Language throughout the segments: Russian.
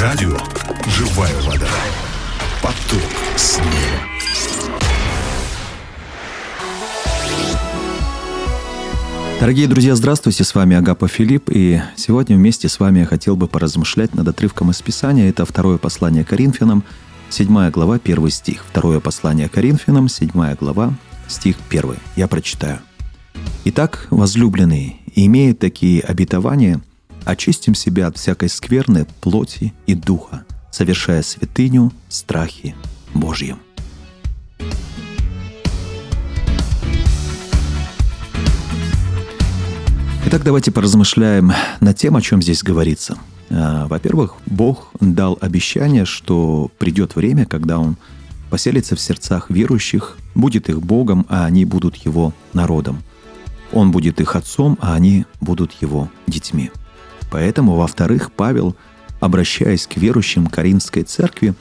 Радио «Живая вода». Поток снега. Дорогие друзья, здравствуйте, с вами Агапа Филипп, и сегодня вместе с вами я хотел бы поразмышлять над отрывком из Писания. Это второе послание Коринфянам, 7 глава, 1 стих. Второе послание Коринфянам, 7 глава, стих 1. Я прочитаю. «Итак, возлюбленные, имея такие обетования, очистим себя от всякой скверны плоти и духа, совершая святыню в страхе Божьем». Итак, давайте поразмышляем над тем, о чем здесь говорится. А, Во-первых, Бог дал обещание, что придет время, когда Он поселится в сердцах верующих, будет их Богом, а они будут Его народом. Он будет их отцом, а они будут Его детьми. Поэтому, во-вторых, Павел, обращаясь к верующим Каринской церкви,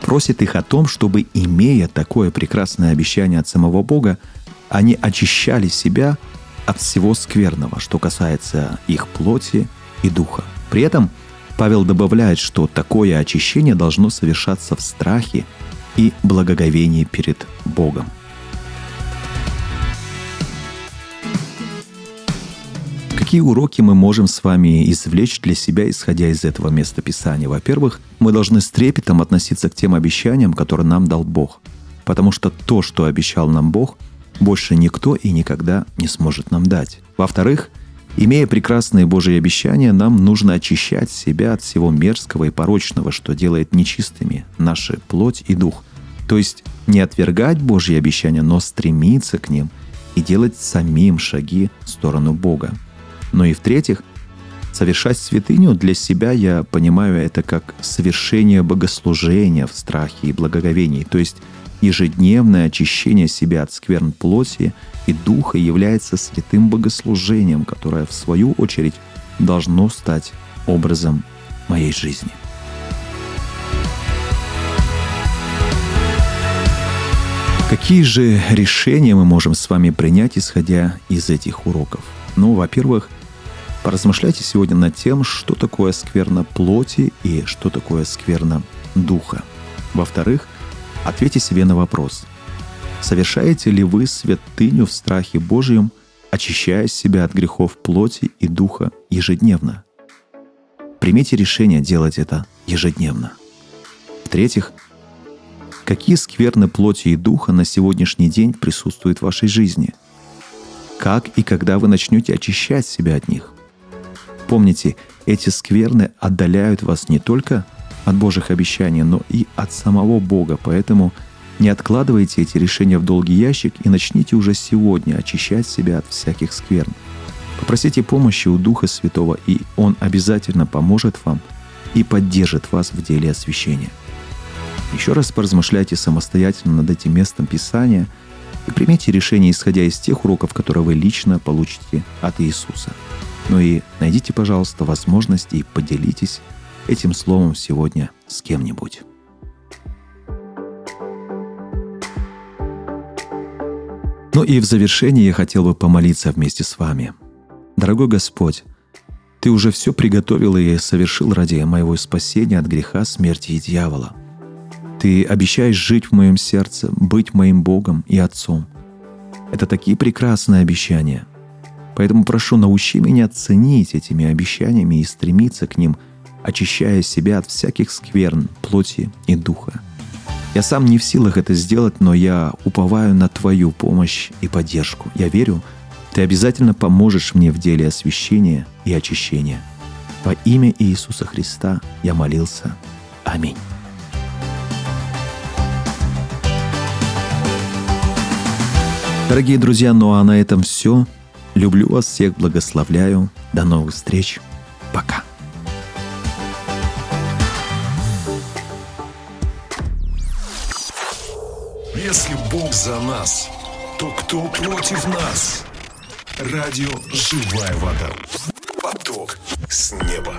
просит их о том, чтобы, имея такое прекрасное обещание от самого Бога, они очищали себя от всего скверного, что касается их плоти и духа. При этом Павел добавляет, что такое очищение должно совершаться в страхе и благоговении перед Богом. Какие уроки мы можем с вами извлечь для себя, исходя из этого места Писания? Во-первых, мы должны с трепетом относиться к тем обещаниям, которые нам дал Бог. Потому что то, что обещал нам Бог, больше никто и никогда не сможет нам дать. Во-вторых, имея прекрасные Божьи обещания, нам нужно очищать себя от всего мерзкого и порочного, что делает нечистыми наши плоть и дух. То есть не отвергать Божьи обещания, но стремиться к ним и делать самим шаги в сторону Бога. Ну и в-третьих, совершать святыню для себя я понимаю это как совершение богослужения в страхе и благоговении, то есть ежедневное очищение себя от скверн плоти и духа является святым богослужением, которое в свою очередь должно стать образом моей жизни. Какие же решения мы можем с вами принять, исходя из этих уроков? Ну, во-первых, поразмышляйте сегодня над тем, что такое скверно плоти и что такое скверно духа. Во-вторых, ответьте себе на вопрос. Совершаете ли вы святыню в страхе Божьем, очищая себя от грехов плоти и духа ежедневно? Примите решение делать это ежедневно. В-третьих, какие скверны плоти и духа на сегодняшний день присутствуют в вашей жизни? Как и когда вы начнете очищать себя от них? Помните, эти скверны отдаляют вас не только от Божьих обещаний, но и от самого Бога. Поэтому не откладывайте эти решения в долгий ящик и начните уже сегодня очищать себя от всяких скверн. Попросите помощи у Духа Святого, и Он обязательно поможет вам и поддержит вас в деле освящения. Еще раз поразмышляйте самостоятельно над этим местом Писания и примите решение, исходя из тех уроков, которые вы лично получите от Иисуса. Ну и найдите, пожалуйста, возможность и поделитесь этим словом сегодня с кем-нибудь. Ну и в завершении я хотел бы помолиться вместе с вами. Дорогой Господь, Ты уже все приготовил и совершил ради моего спасения от греха, смерти и дьявола. Ты обещаешь жить в моем сердце, быть моим Богом и Отцом. Это такие прекрасные обещания. Поэтому прошу, научи меня ценить этими обещаниями и стремиться к ним, очищая себя от всяких скверн, плоти и духа. Я сам не в силах это сделать, но я уповаю на Твою помощь и поддержку. Я верю, Ты обязательно поможешь мне в деле освящения и очищения. Во имя Иисуса Христа я молился. Аминь. Дорогие друзья, ну а на этом все. Люблю вас всех, благословляю. До новых встреч. Пока. Если Бог за нас, то кто против нас? Радио «Живая вода». Поток с неба.